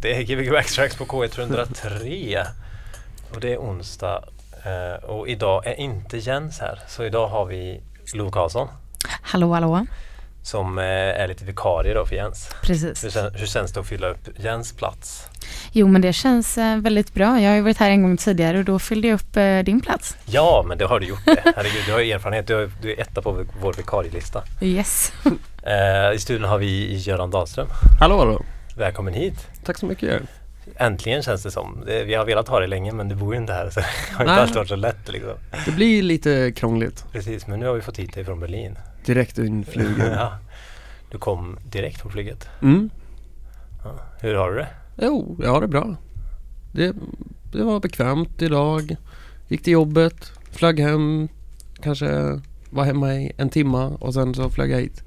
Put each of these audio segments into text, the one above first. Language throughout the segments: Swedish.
Det är Gbg Backtracks på K103 och det är onsdag eh, och idag är inte Jens här så idag har vi Lo Karlsson Hallå, hallå. som eh, är lite vikarie då för Jens. Precis. Hur, hur känns det att fylla upp Jens plats? Jo, men det känns eh, väldigt bra. Jag har ju varit här en gång tidigare och då fyllde jag upp eh, din plats. Ja, men det har du gjort det. Herregud, du har ju erfarenhet. Du, har, du är etta på vår vikarielista. Yes. Eh, I studion har vi Göran Dahlström. Hallå, hallå. Välkommen hit. Tack så mycket. Äntligen känns det som. Det, vi har velat ha det länge men du bor ju inte här så det har inte alltid varit så lätt liksom. Det blir lite krångligt. Precis, men nu har vi fått hit dig från Berlin. Direkt influgen. ja. Du kom direkt på flyget. Mm. Ja. Hur har du det? Jo, jag har det bra. Det, det var bekvämt idag. Gick till jobbet, flög hem, kanske var hemma i en timma och sen så flög jag hit.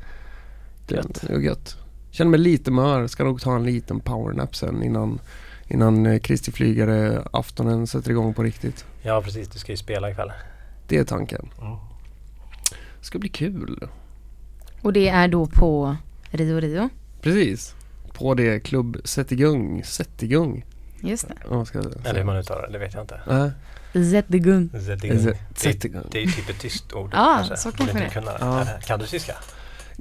Det, Gött. var gött. Känner mig lite mör, ska nog ta en liten powernap sen innan, innan eh, Kristi flygare aftonen sätter igång på riktigt. Ja precis, du ska ju spela ikväll. Det är tanken. Mm. Det ska bli kul. Och det är då på Rio Rio. Precis. På det klubb Sätt igång. Just det. Ja, ska jag säga. Eller hur man uttalar det, det vet jag inte. Nej, Zettegun. Det, Sätt igång. det är ju typ ett tyskt ord Ja, kanske. så kanske det är. kunna. Eller, Kan du tyska?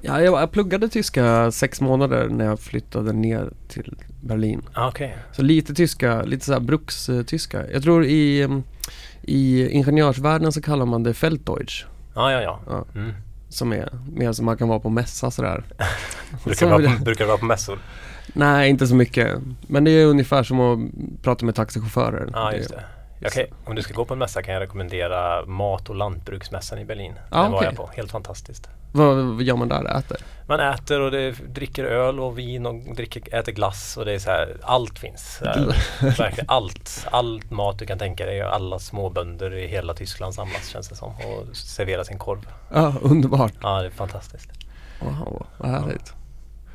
Ja, jag, pluggade tyska sex månader när jag flyttade ner till Berlin. Ah, Okej. Så lite tyska, lite såhär brukstyska. Jag tror i, i ingenjörsvärlden så kallar man det Felddeutsch. Ja, ja, ja. Ja. Mm. Som är mer som man kan vara på mässa sådär. Brukar, Så det vara på, det. brukar det vara på mässor? Nej, inte så mycket. Men det är ungefär som att prata med taxichaufförer. Ja, just det. Okej, om du ska gå på en mässa kan jag rekommendera Mat och lantbruksmässan i Berlin. Den var okej. jag på, helt fantastiskt. Vad, vad gör man där? Äter? Man äter och det, dricker öl och vin och dricker, äter glass och det är så här, allt finns. Verkligen allt. All mat du kan tänka dig. Alla småbönder i hela Tyskland samlas känns det som och serverar sin korv. Ja, underbart. Ja, det är fantastiskt. Wow, vad härligt.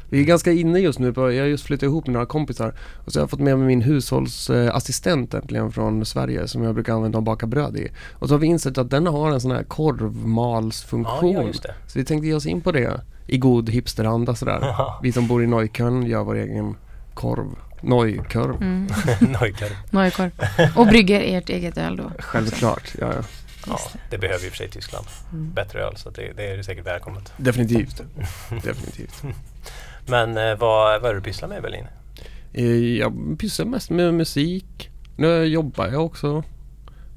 Vi är ganska inne just nu på, jag har just flyttat ihop med några kompisar och så har jag fått med mig min hushållsassistent äntligen från Sverige som jag brukar använda och baka bröd i. Och så har vi insett att den har en sån här Ja, korvmalsfunktion. ja, det. så vi tänkte ge oss in på det i god hipsteranda sådär. Ja. Vi som bor i Neukölln gör vår egen korv. Neukorv. Mm. Nojkorv. Nojkorv. Och brygger ert eget öl då. Självklart, ja, ja. Ja, det behöver ju för sig Tyskland. Mm. Bättre öl så det, det är säkert välkommet. Definitivt. Definitivt. Men eh, vad, vad är det du pysslar med i Berlin? Eh, Jag pysslar mest med musik. Nu jobbar jag också.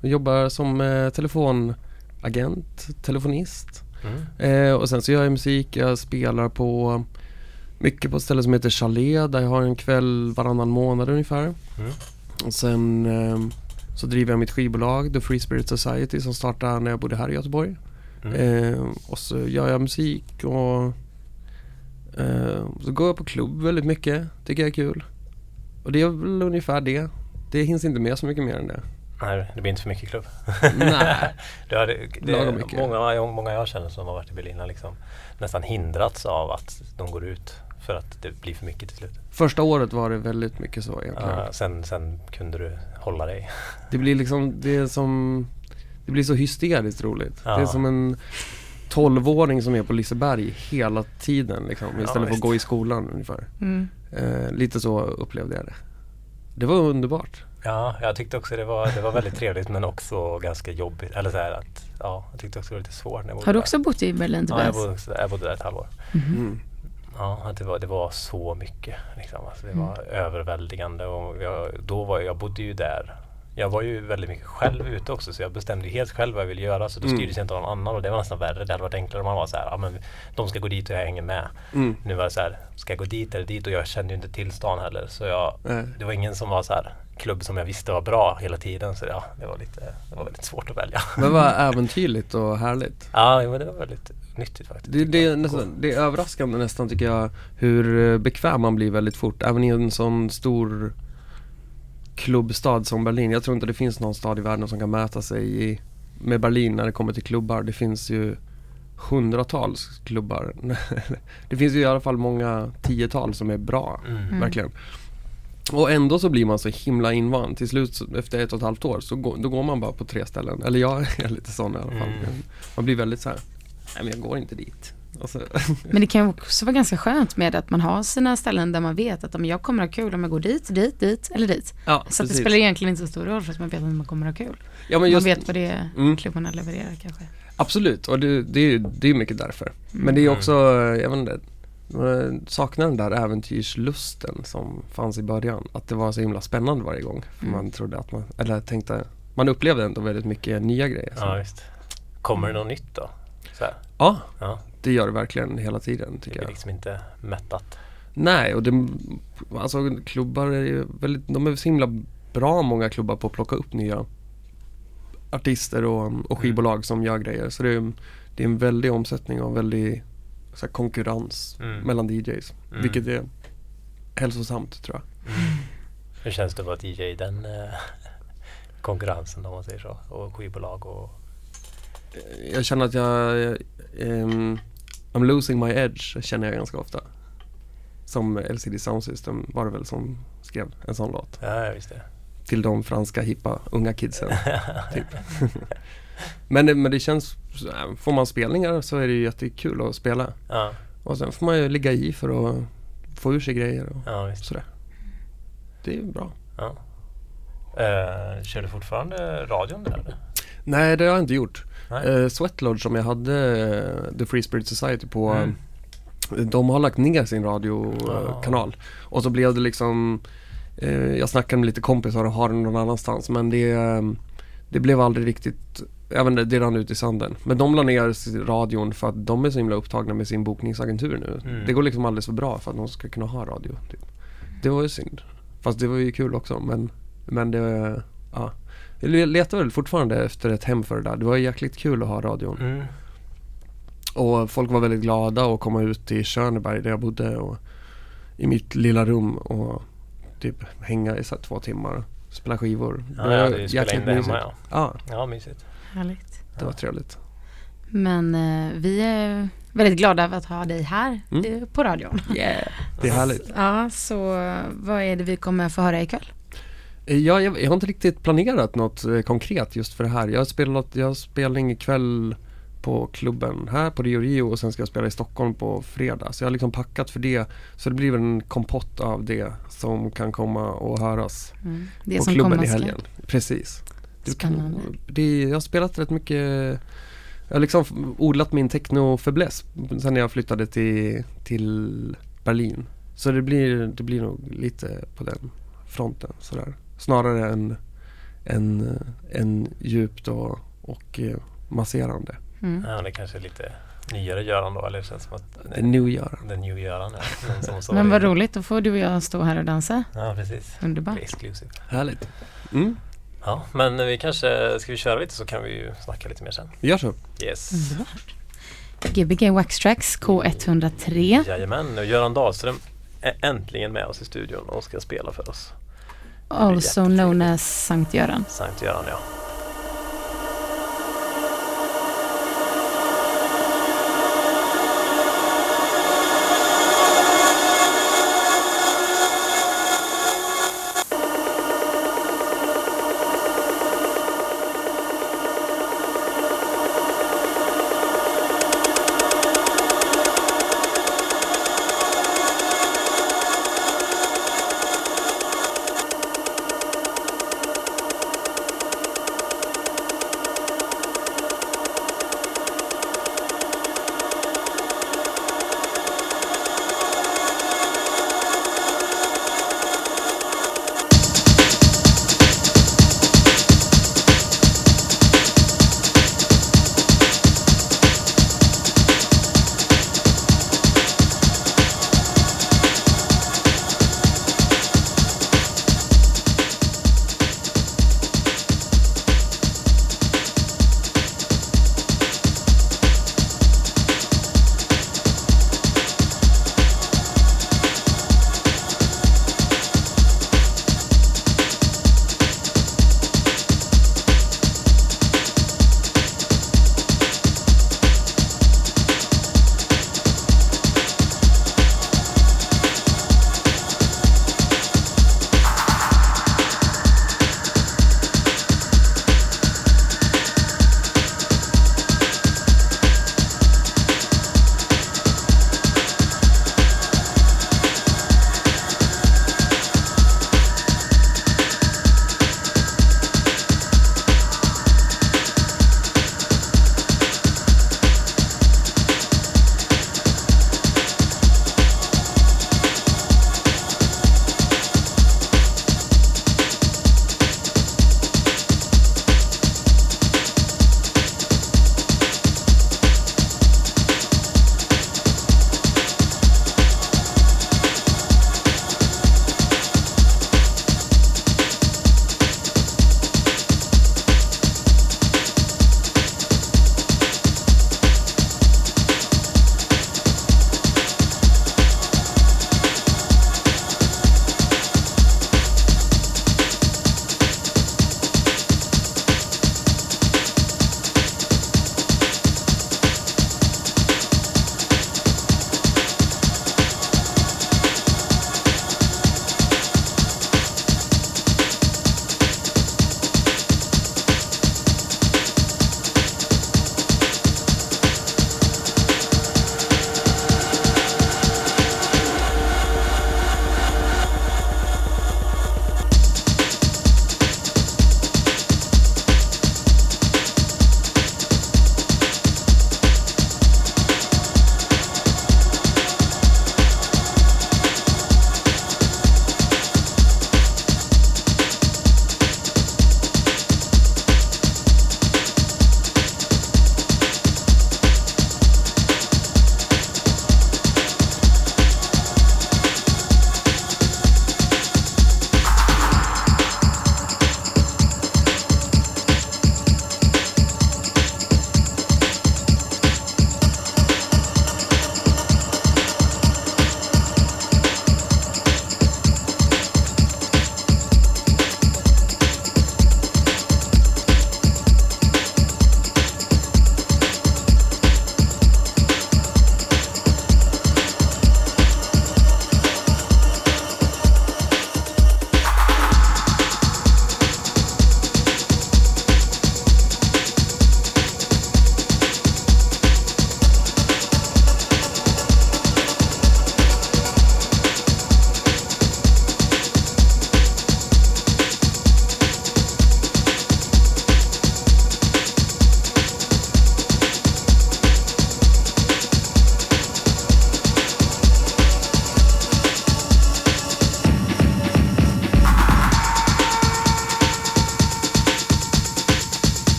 Jag jobbar som eh, telefonagent, telefonist. Mm. Eh, och sen så gör jag musik, jag spelar på mycket på ett ställe som heter Chalet där jag har en kväll varannan månad ungefär. Mm. Och sen eh, så driver jag mitt skivbolag The Free Spirit Society som startade när jag bodde här i Göteborg. Mm. Eh, och så gör jag musik och så går jag på klubb väldigt mycket. Tycker jag är kul. Och det är väl ungefär det. Det hinns inte med så mycket mer än det. Nej, det blir inte för mycket klubb. Nej. det har, det, det, mycket. Många, många jag känner som har varit i Berlin har liksom nästan hindrats av att de går ut för att det blir för mycket till slut. Första året var det väldigt mycket så egentligen. Ja, sen, sen kunde du hålla dig. Det blir liksom, det är som, det blir så hysteriskt roligt. Ja. Det är som en 12-åring som är på Liseberg hela tiden liksom, Ja, istället för att gå i skolan ungefär. Mm. Eh, lite så upplevde jag det. Det var underbart. Ja, jag tyckte också det var, det var väldigt trevligt men också ganska jobbigt. Eller så här att, ja, jag tyckte också det var lite svårt när jag bodde Har du där. också bott i Berlin Ja, jag Tobias? bodde, också där- jag bodde där ett halvår. Mm. Ja, att det var, det var så mycket. Liksom. Alltså, det Mm. var överväldigande och jag, då var, jag bodde ju där. Jag var ju väldigt mycket själv ute också så jag bestämde helt själv vad jag ville göra så då Mm. styrdes jag inte av någon annan och det var nästan värre. Det hade varit enklare om man var så här, ja men de ska gå dit och jag hänger med. Mm. Nu var det så här, ska jag gå dit eller dit och jag kände ju inte till stan heller så jag, det var ingen som var så här klubb som jag visste var bra hela tiden så ja, det var lite, det var väldigt svårt att välja. Men vad äventyrligt och härligt. Ja, men det var väldigt nyttigt faktiskt. Det, det, är nästan, det är överraskande nästan tycker jag hur eh, bekväm man blir väldigt fort. Även i en sån stor klubbstad som Berlin. Jag tror inte det finns någon stad i världen som kan mäta sig i, med Berlin när det kommer till klubbar. Det finns ju hundratals klubbar. det finns ju i alla fall många tiotal som är bra. Mm. Mm. Verkligen. Och ändå så blir man så himla invand. Till slut efter ett och ett halvt år så går, då går man bara på tre ställen. Eller jag är lite sån i alla fall. Mm. Man blir väldigt så här. nej men jag går inte dit. Alltså, Men det kan ju också vara ganska skönt med att man har sina ställen där man vet att om jag kommer ha kul om jag går dit, dit, dit eller dit. ja, Så att det spelar egentligen inte så stor roll för att man vet att man kommer ha kul. ja, men just, man vet vad det är Mm. klubbarna levererar kanske. Absolut, och det, det, är- det är mycket därför. Men det är också, eh, jag vet inte, jag saknar den där äventyrslusten som fanns i början. Att det var så himla spännande varje gång. För Mm. man trodde att man, eller tänkte, man upplevde ändå väldigt mycket nya grejer. Så. Ja. Kommer det något nytt då? Så här. Ja, Ja, det gör det verkligen hela tiden det tycker blir jag. liksom inte mättat. Nej, och det, alltså klubbar är ju väldigt, de är så himla bra många klubbar på att plocka upp nya artister och, och skivbolag som gör grejer. Så det är, det är en väldig omsättning och en väldig här, konkurrens Mm. mellan DJs. Mm. Vilket är hälsosamt tror jag. Hur känns det att vara DJ i den eh, konkurrensen om man säger så? Och skivbolag och... Jag känner att jag, ehm, I'm losing my edge känner jag ganska ofta. Som LCD Sound System var det väl som skrev en sån låt. Ja, jag visste det. Till de franska hippa unga kidsen. typ. men, det, men det känns, äh, får man spelningar så är det ju jättekul att spela. Ja, Och sen får man ju ligga i för att få ur sig grejer och ja visst. sådär. Det är ju bra. Ja. Eh, kör du fortfarande radion där? Nej, det har jag inte gjort. Uh, Sweatlodge som jag hade eh, The Free Spirit Society på Mm. eh, De har lagt ner sin radiokanal Och så blev det liksom eh, Jag snackade med lite kompisar och har den någon annanstans men det eh, Det blev aldrig riktigt Även det, det rann ut i sanden. Men de la ner radion för att de är så himla upptagna med sin bokningsagentur nu. Mm. Det går liksom alldeles för bra för att de ska kunna ha radio. Typ. Det var ju synd. Fast det var ju kul också men, men det, ja. Jag le- letar väl fortfarande efter ett hem för det där. Det var jäkligt kul att ha radion. Mm. Och folk var väldigt glada att komma ut till Tjörneberg där jag bodde och i mitt lilla rum och typ hänga i så här två timmar och spela skivor. Ja, ja, du jäkligt in det hemma ja. Ja, Ja, mysigt. Härligt. det var trevligt. Men eh, vi är väldigt glada över att ha dig här Mm. eh, på radion. Yeah. Det är härligt. Ja, så vad är det vi kommer få höra ikväll? Ja, jag, jag har inte riktigt planerat något eh, konkret just för det här. Jag har spelat, jag spelning ikväll på klubben här på Rio Rio och sen ska jag spela i Stockholm på fredag. Så jag har liksom packat för det. Så det blir en kompott av det som kan komma och höras Mm. På klubben i helgen. Precis. Spännande. Det, jag har spelat rätt mycket Jag har liksom odlat min techno-fäbless sen jag flyttade till, till Berlin. Så det blir, det blir nog lite på den fronten sådär. Snarare än, än, än djupt och, och eh, masserande. Mm. Ja, det kanske är lite nyare Göran då, eller det känns som att den new Göran är någon som måste Men vad roligt, då får du och jag stå här och dansa. Ja, precis. Underbart. exclusive. Härligt. Mm, Ja, men vi kanske, ska vi köra lite så kan vi ju snacka lite mer sen. vi gör så. Yes. Underbart. Gbg Wax Tracks K103. Jajamän, och Göran Dahlström är äntligen med oss i studion och ska spela för oss. Also known as Sankt Göran. Sankt Göran ja.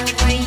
away.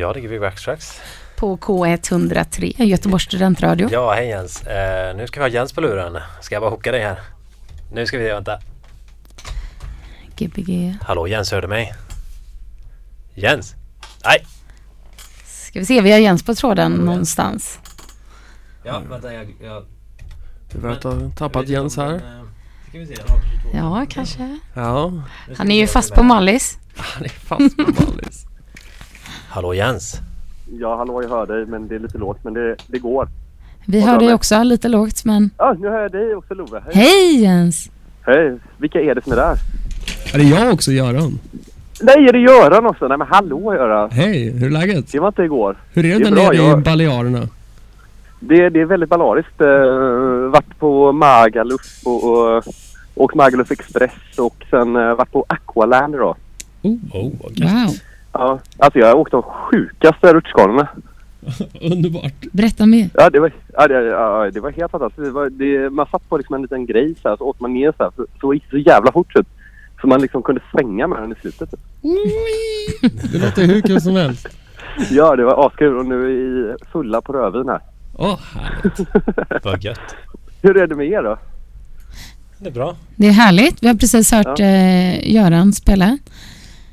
Ja, det är Gbg Waxtrax. På K103, Göteborgs studentradio. Ja, hej Jens. Eh, nu ska vi ha Jens på luren. Ska jag bara hooka dig här? Nu ska vi se, vänta. Gbg. Hallå Jens, hör du mig? Jens? Nej! Ska vi se, vi har Jens på tråden någonstans. Ja, vänta jag... jag Vi verkar ha tappat Jens här. eh, Ska vi se, Ja, kanske. Ja, Han är ju fast på Mallis. han är fast på Mallis. Hallå Jens? Ja, hallå, jag hör dig, men det är lite lågt. Men det, det går. Vi hör dig också, lite lågt men... Ja, nu hör jag dig också, Love. Hej. Hej Jens! Hej. Vilka är det som är där? Är det jag också Göran? Nej, är det Göran också? Nej, men hallå Göran. Hej, hur är läget? Det var inte igår. Hur är det Det där nere i Balearerna? Det, det är väldigt ballariskt. Uh, varit på Magaluf och, och åkt Magaluf Express och sen uh, varit på Aqualand idag. Oh, vad gött. Wow, Ja, alltså jag har åkt de sjukaste rutschkanorna. Underbart. berätta mer. Ja, det var, ja, det, ja, det var helt fantastiskt. Det var, det, man satt på liksom en liten grej så här, så åkte man ner så här, så, så gick det så jävla fort så, så man liksom kunde svänga med den i slutet. Det låter hur kul som helst. Ja, det var askul och nu är vi fulla på rödvin här. Åh, härligt. Vad gött. Hur är det med er då? Det är bra. Det är härligt. Vi har precis hört eh, Göran spela.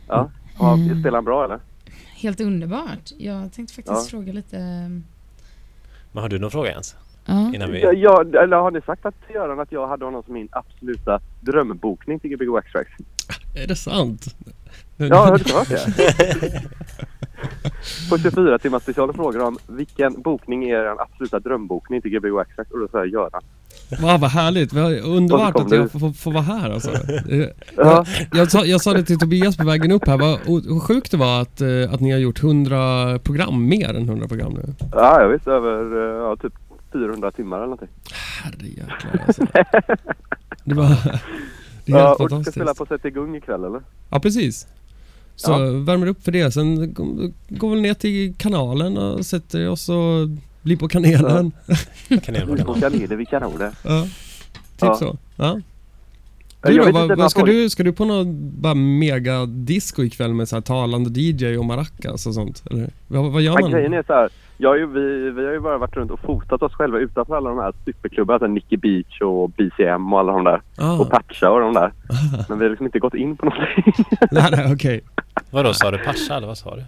Ja, ja Mm. spelar han bra eller? Helt underbart. Jag tänkte faktiskt Ja. fråga lite... Men har du någon fråga Jens? Ja. Innan vi... Ja, eller har ni sagt att Göran att jag hade honom som min absoluta drömbokning till Gbg Wax Tracks? Är det sant? Ja, har du inte hört det? På 24 timmars specialen frågar de vilken bokning är er absoluta drömbokning till Gbg Wax Tracks? Och då säger jag Göran. Wow, vad härligt. Vad underbart att jag får, får, vara här alltså. Eh, Ja. Jag sa, jag sa det till Tobias på vägen upp här, vad hur sjukt det var att, eh, att ni har gjort 100 program, mer än 100 program nu. Ja, jag vet över eh, ja, typ 400 timmar eller någonting. Herrejäklar alltså. Det var... Det är Ja, helt och du ska fantastiskt. spela på Sätt igång ikväll eller? Ja, precis. Så Ja. värmer upp för det. Sen gå- går vi ner till kanalen och sätter oss och blir på kanelen. Kanel på Vi kanalen. kokar ner det, vi kan nog det. Ja. Typ Ja. så. Ja. Du då, vet vad, vad ska, du, ska du på någon bara mega disco ikväll med så här talande DJ och maracas och sånt? Eller? Vad, vad gör man? grejen är så här, jag ju, vi, vi har ju bara varit runt och fotat oss själva utanför alla de här superklubbarna, alltså Nicky Beach och BCM och alla de där. Ah. Och Patcha och de där. Men vi har liksom inte gått in på någonting. nej, nej, okej. Vadå, sa du Pascha eller vad sa du?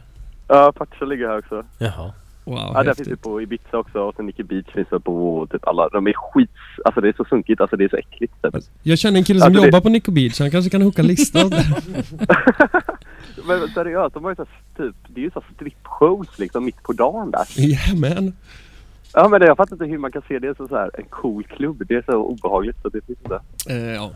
ja, Patcha ligger här också. Jaha. Wow, Ja, där finns det på Ibiza också och sen Nicky Beach finns det på typ alla. De är skit, alltså det är så sunkigt, alltså det är så äckligt. Typ. Jag känner en kille som Alltså, det- jobbar på Nico Beach, han kanske kan hooka listan. Men seriöst, de har ju så här, typ, det är ju så strippshows liksom mitt på dagen där. Jajamän. Ja men det, jag fattar inte hur man kan se det som så här en cool klubb. Det är så obehagligt så det finns inte. Eh, ja.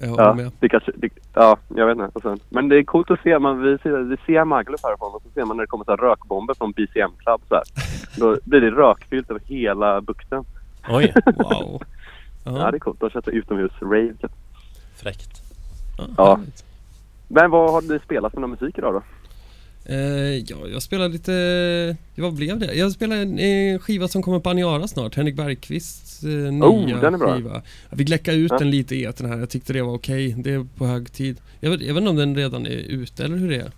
Jag håller Ja, med. det kanske, det, ja, jag vet inte. Sen, men det är coolt att se. Man, vi, ser, vi ser Magaluf härifrån och så ser man när det kommer så här rökbomber från BCM Club så här. Då blir det rökfyllt över hela bukten. Oj, Wow. Ja, det är coolt. De kör utomhus-rave. Typ. fräckt. Ja. härligt. Men vad har ni spelat för någon musik idag då? Eh, ja, jag spelar lite... Vad blev det? Jag spelar en, en skiva som kommer på Aniara snart. Henrik Bergqvists eh, nya Oh, den är bra. skiva. Jag fick läcka ut Ja. den lite i etern här. Jag tyckte det var okej. Det är på hög tid. Jag vet, jag vet inte om den redan är ute eller hur det är.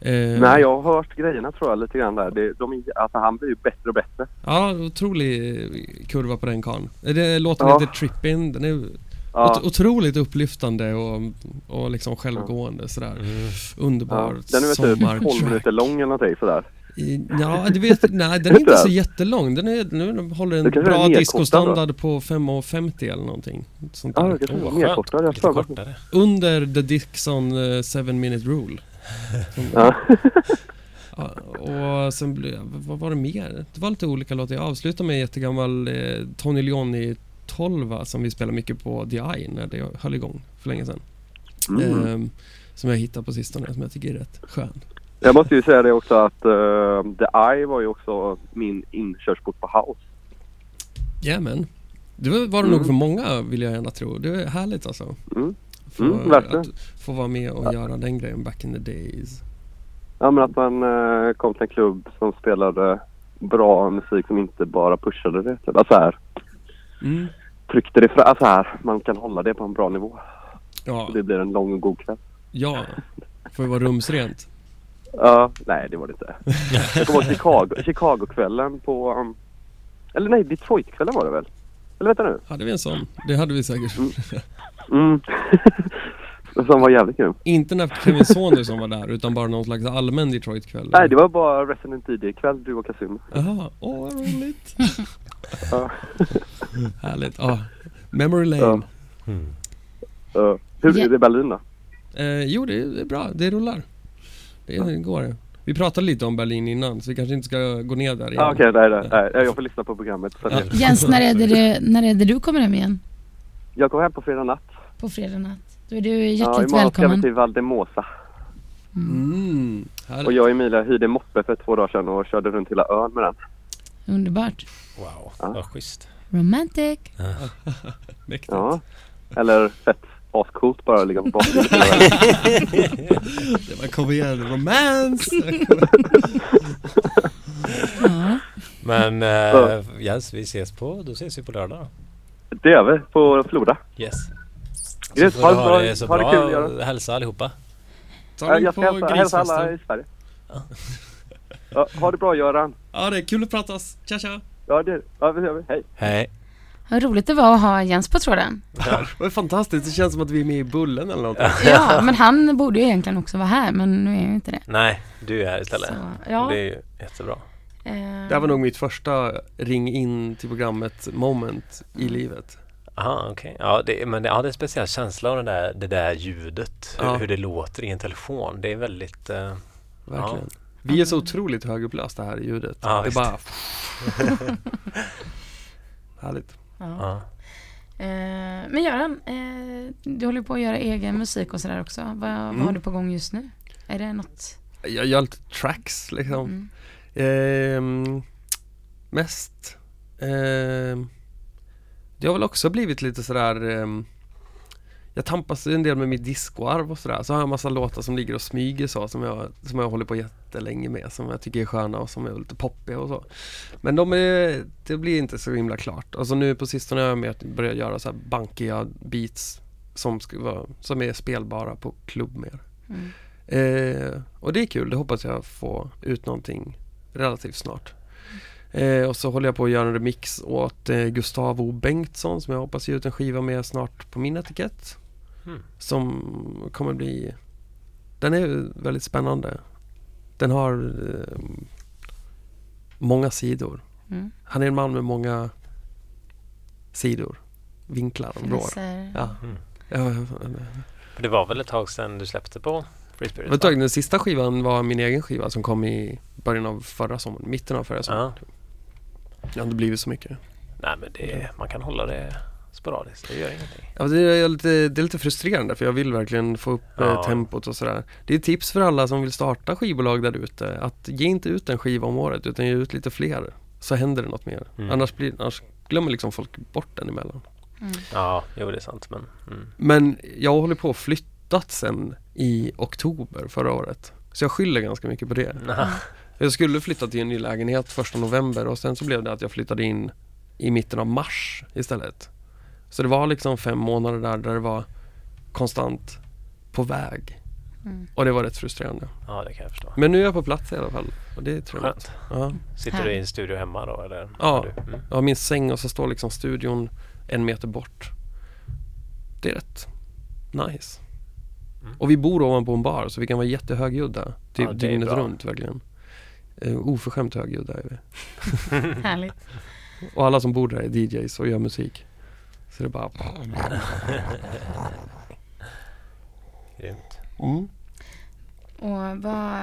Eh, Nej, jag har hört grejerna tror jag lite grann där. Det, de, alltså han blir ju bättre och bättre. Ja, otrolig kurva på den karln. Eh, låten Ja. heter Trippin. Den är Ja, ot- otroligt upplyftande och, och liksom självgående sådär. Mm. Underbar ja. Den är väl typ 12 sommartrack. minuter lång eller någonting sådär. I- Ja, du vet, nej den är inte så jättelång. Den, är, nu håller en bra discostandard på 5.50 eller någonting. Sånt Ja, där. det kanske är Lite kortare. Under the Dixon 7 minute rule. Ja. ja, och sen blev, vad var det mer? Det var lite olika låtar. Jag avslutade med en jättegammal eh, Tony Leoni 12 som vi spelade mycket på The Eye när det höll igång för länge sedan. Mm. Ehm, som jag hittade på sistone som jag tycker är rätt skön. Jag måste ju säga det också att eh, The Eye var ju också min inkörsport på house. Jajamän. Det var var det Mm. nog för många vill jag gärna tro. Det är härligt alltså. Mm. Få, Mm, att få vara med och göra den grejen back in the days. Ja men att man eh, kom till en klubb som spelade bra musik som inte bara pushade det. Typ. Alltså här, Mm. tryckte det fram. Alltså här, man kan hålla det på en bra nivå. Ja, det blir en lång och god kväll. ja. Får ju vara rumsrent. Ja, nej det var det inte. Jag kommer ihåg Chicago, Chicago-kvällen på... Um, eller nej, Detroit-kvällen var det väl? Eller vänta nu. Hade vi en sån? Det hade vi säkert. Mm. Som var jävligt grym. Inte när Kevin Saunders var där utan bara någon slags allmän Detroit-kväll. Nej, det var bara Resident Evil-kväll du och Kasum. Jaha, åh vad roligt. Ja. Härligt. Ja. Memory lane. Mm. Ja. hur Ja. är det i Berlin då? Eh, jo, det är, det är bra. Det rullar. Det, det går. Vi pratade lite om Berlin innan så vi kanske inte ska gå ner där igen. Ah, Okej, nej, nej, nej, jag får lyssna på programmet. Ja. Jens, när är, det, när är det du kommer hem igen? Jag kommer hem på fredag natt. På fredag natt. Då är du Ja, hjärtligt imorgon ska vi välkommen. till Valdemosa. Mm. Och Härligt. jag och Emilia hyrde moppe för två dagar sedan och körde runt hela ön med den. Underbart. Wow, Ja. vad schysst. Romantic. Mäktigt. Ja. Eller fett ascoolt bara att ligga på bakhjulet. Det var kom igen, romance! Ja. Men Ja. uh, Jens, vi ses på, då ses vi på lördag. Det gör vi på Floda. Yes. Grymt. Ha det ha bra. det så Ha det bra. kul, Göran. Hälsa allihopa. Ta Ja, mig Jag på ska hälsa, hälsa alla i Sverige. Ja, ha det bra Göran. Ja, det är kul att pratas. Tja tja! Ja, det ja, det. Hej. Hej. Vad roligt det var att ha Jens på tråden. Det var fantastiskt, det känns som att vi är med i Bullen eller någonting. Ja, men han borde ju egentligen också vara här, men nu är han ju inte det. Nej, du är här istället. Så, ja. Det är ju jättebra. eh, Det här var nog mitt första ring in till programmet moment i livet. Aha, okej. Ja, det, men det, ja, det är en speciell känsla av det där, det där ljudet. Hur, Ja. hur det låter i en telefon. Det är väldigt... eh, Verkligen. Vi är så otroligt högupplösta här i ljudet. Ja, det är bara... Härligt. ja. ja. Eh, men Göran, eh, du håller på att göra egen musik och sådär också. Vad, Mm. vad har du på gång just nu? Är det något? Jag gör lite tracks liksom. Mm. Ehm, mest ehm, Det har väl också blivit lite sådär ehm, Jag tampas en del med mitt discoarv och sådär Så har jag en massa låtar som ligger och smyger så som jag, som jag håller på jättelänge med Som jag tycker är sköna och som är lite poppiga och så Men de är, det blir inte så himla klart Alltså nu på sistone har jag med att börja göra så här bankiga beats som, ska vara, som är spelbara på klubb mer Mm. Eh, och det är kul, det hoppas jag få ut någonting relativt snart. Eh, och så håller jag på att göra en remix åt eh, Gustavo Bengtsson som jag hoppas ge ut en skiva med snart på min etikett. Mm. Som kommer bli Den är väldigt spännande. Den har eh, många sidor. Mm. Han är en man med många sidor, vinklar och vrår. Ja. Mm. Ja, ja, För Det var väl ett tag sedan du släppte på Free Spirit? Du, den sista skivan var min egen skiva som kom i början av förra sommaren, mitten av förra sommaren. Ja. Det har inte blivit så mycket. Nej men det, man kan hålla det sporadiskt, det gör ingenting. Ja, det, är lite, det är lite frustrerande för jag vill verkligen få upp Ja. eh, tempot och sådär. Det är tips för alla som vill starta skivbolag där ute att ge inte ut en skiva om året utan ge ut lite fler. Så händer det något mer. Mm. Annars, blir, annars glömmer liksom folk bort den emellan. Mm. Ja, jo det är sant men mm. Men jag håller på att flyttat sen i oktober förra året. Så jag skyller ganska mycket på det. Nah. Jag skulle flytta till en ny lägenhet första november och sen så blev det att jag flyttade in i mitten av mars istället. Så det var liksom fem månader där, där det var konstant på väg. Mm. Och det var rätt frustrerande. Ja det kan jag förstå. Men nu är jag på plats i alla fall. Och det är trevligt. Skönt. Ja. Sitter du i en studio hemma då eller? Ja. Du? Mm. Jag har min säng och så står liksom studion en meter bort. Det är rätt nice. Mm. Och vi bor ovanpå en bar så vi kan vara jättehögljudda. Ja, Typ är dygnet runt verkligen. Uh, oförskämt högljudda är vi. Härligt. Och alla som bor där är DJs och gör musik. Så det bara... Grymt. Mm. Och vad...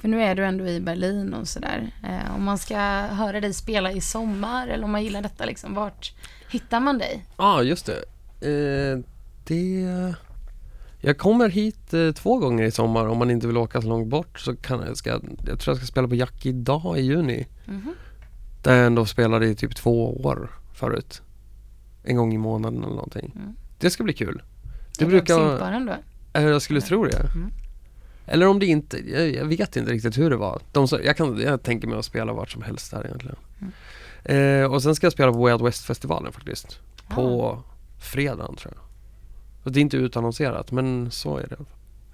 För nu är du ändå i Berlin och sådär. Eh, om man ska höra dig spela i sommar eller om man gillar detta liksom, vart hittar man dig? Ja, ah, just det. Eh, det... Jag kommer hit eh, två gånger i sommar om man inte vill åka så långt bort så kan jag, ska, jag tror jag ska spela på Jack idag i juni. Mhm. Där jag ändå spelade i typ två år förut. En gång i månaden eller någonting. Mm. Det ska bli kul. Det du brukar... Eh, Jag skulle tro det. Mm. Eller om det inte, jag, jag vet inte riktigt hur det var. De, jag, kan, jag tänker mig att spela vart som helst där egentligen. Mm. Eh, och sen ska jag spela på Out West-festivalen faktiskt. På fredagen tror jag. Och det är inte utannonserat men så är det.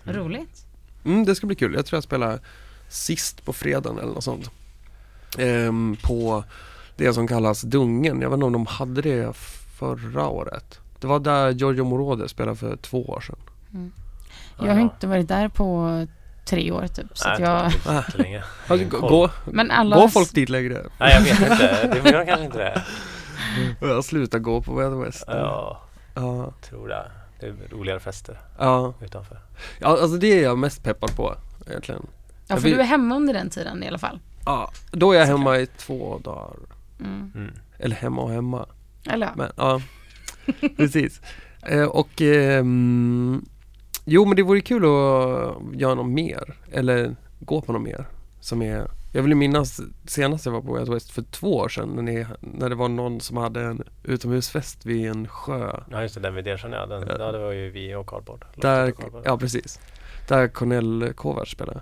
Vad roligt. Mm, det ska bli kul. Jag tror jag spelar sist på fredagen eller något sånt. Ehm, på det som kallas Dungen. Jag vet inte om de hade det förra året. Det var där Giorgio Moroder spelade för två år sedan. Jag har inte varit där på tre år typ. Så Nej, att jag, inte länge. Alltså, gå, men alla... går folk dit längre? Nej jag vet inte, det gör kanske inte det. Jag slutar gå på Way West. Ja, Ja. tror det. Det är roligare fester Ja. utanför. ja, alltså det är jag mest peppad på egentligen. Ja, för vi- du är hemma under den tiden i alla fall. Ja, då är jag hemma i två dagar. Mm. Mm. Eller hemma och hemma. Eller ja. Men, ja, precis. Eh, och ehm, jo men det vore kul att göra något mer. Eller gå på något mer. Som är, jag vill minnas senast jag var på Way West för två år sedan när, ni, när det var någon som hade en utomhusfest vid en sjö. Ja just det, den vid Dersjön ja. Den, Ja. det var ju vi och Cardboard. Där, och Cardboard. ja precis. Där Cornel Kovacs spelade.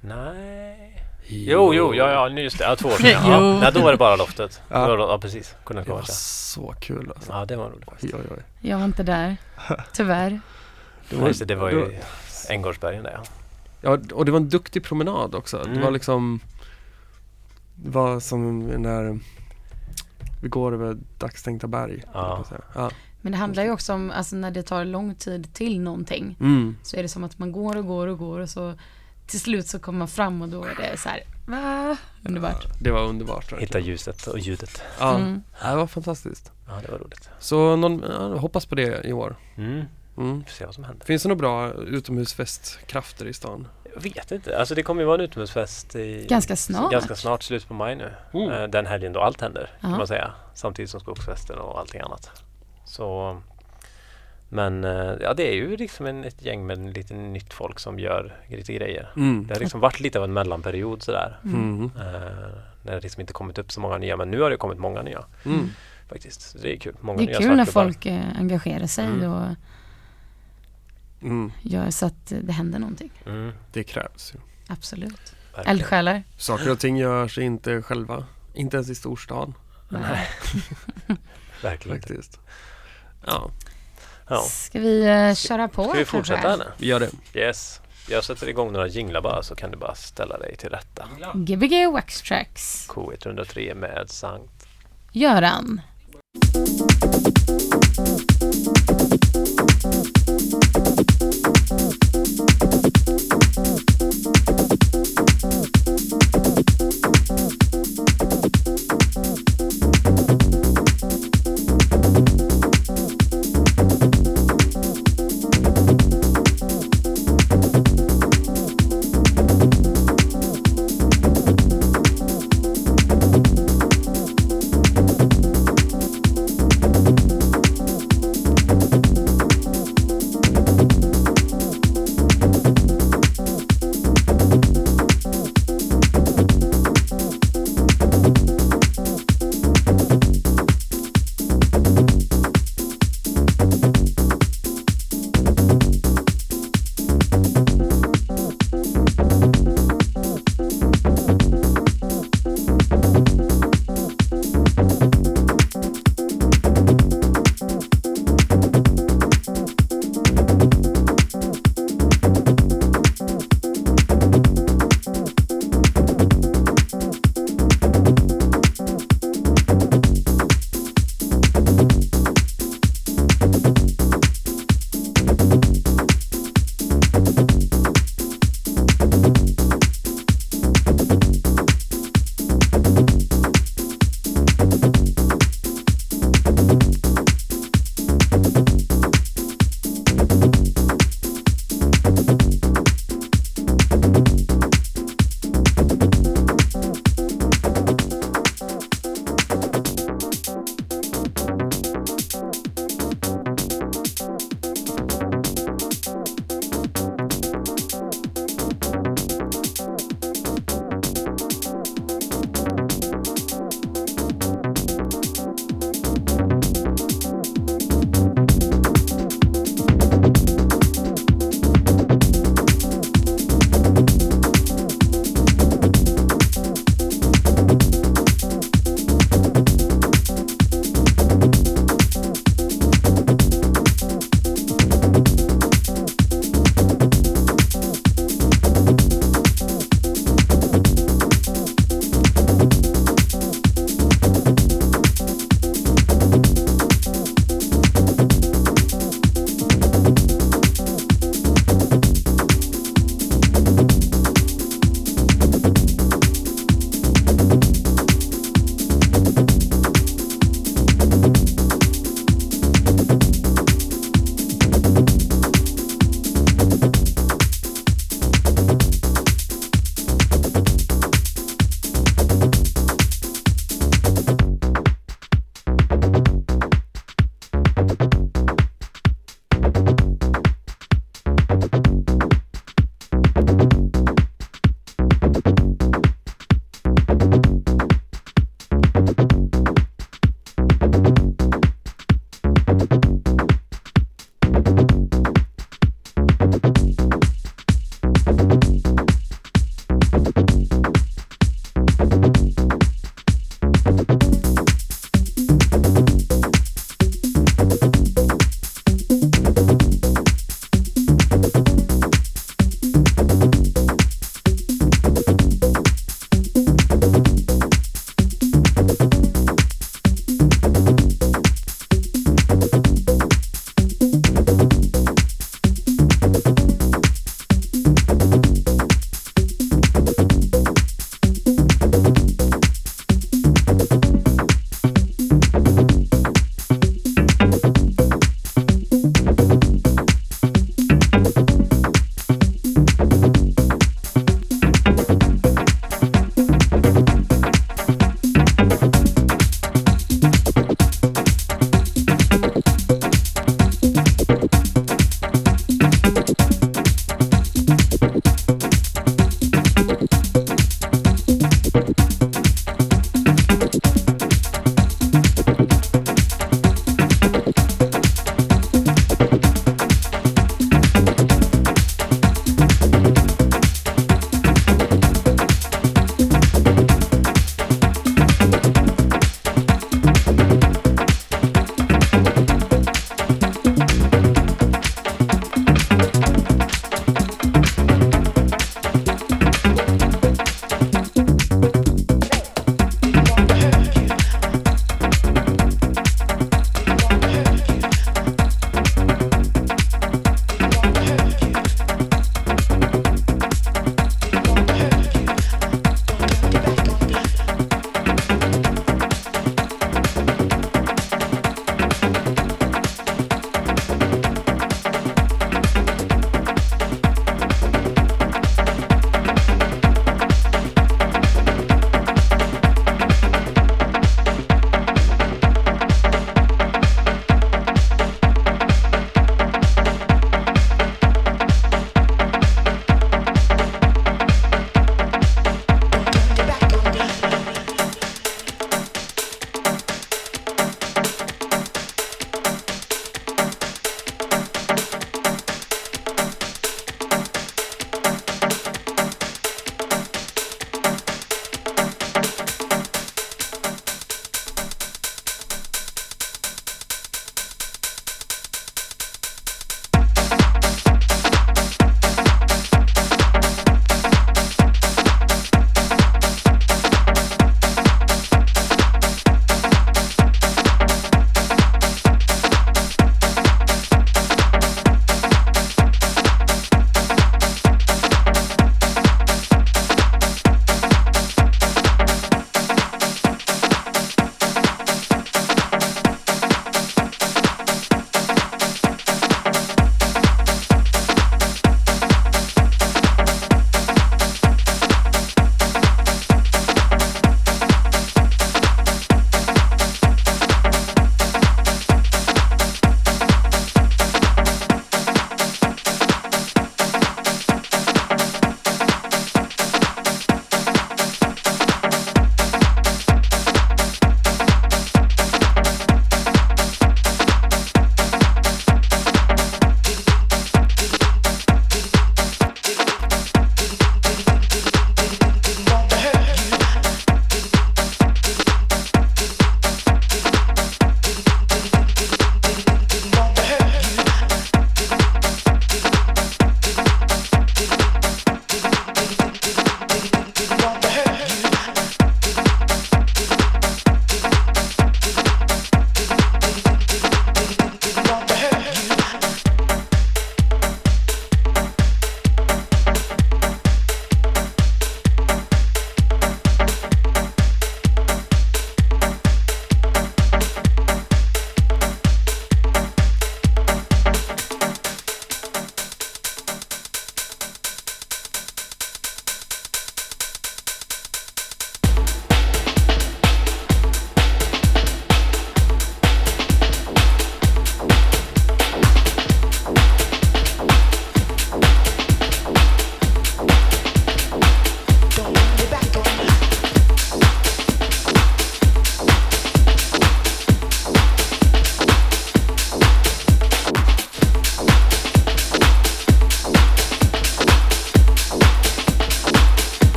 Nej. Jo, jo, ja, ja, nu just det. Ja, två år sedan. Ja. ja, då var det bara loftet. Ja. Ja, ja precis. Kunde Det var så kul alltså. ja, det var roligt. Oj, oj, oj. Jag var inte där. Tyvärr. Det Ja, just det, det var ju det Änggårdsbergen där ja. Ja, och det var en duktig promenad också. Det Mm. var liksom Det var som när vi går över dagstänkta berg. Ja. ja. Men det handlar ju också om, alltså när det tar lång tid till någonting. Mm. Så är det som att man går och går och går och så till slut så kommer man fram och då är det så här, va? Underbart. Det var underbart. Hitta ljuset och ljudet. Ja, Mm. ja, det var fantastiskt. Ja, det var roligt. Så någon, ja, hoppas på det i år. Mm. Mm. Får se vad som händer. Finns det några bra utomhusfestkrafter i stan? Jag vet inte. Alltså det kommer ju vara en utomhusfest i Ganska snart. Ganska snart, slut på maj nu. Mm. Eh, Den helgen då allt händer Ja. kan man säga. Samtidigt som skogsfesten och allting annat. Så men eh, ja, det är ju liksom en, ett gäng med lite nytt folk som gör lite grejer. Mm. Det har liksom varit lite av en mellanperiod sådär. Mm. Eh, när det liksom inte kommit upp så många nya. Men nu har det kommit många nya Mm. faktiskt. Så det är kul. Många Det nya är kul när folk eh, engagerar sig Mm. och Mm. gör så att det händer någonting. Mm, Det krävs ju. Absolut. verkligen. Eldsjälar. Saker och ting görs inte själva. Inte ens i storstan Nej. verkligen faktiskt. Ja, Ja. Ska vi eh, köra på? Ska vi kanske? fortsätta nu? vi gör det. Yes. Jag sätter igång några jinglar bara så kan du bara ställa dig till rätta. Gbg Wax Tracks. K103 med Sankt. Göran.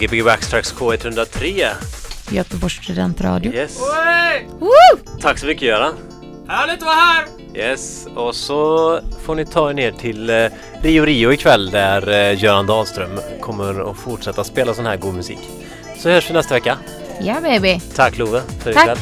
Gbg Backstracks K103. Göteborgs studentradio. Yes. Woo! Tack så mycket Göran. Härligt att vara här! Yes, och så får ni ta er ner till eh, Rio Rio ikväll där eh, Göran Dahlström kommer att fortsätta spela sån här god musik. Så hörs vi nästa vecka. Ja baby. Tack Love för Tack ikväll.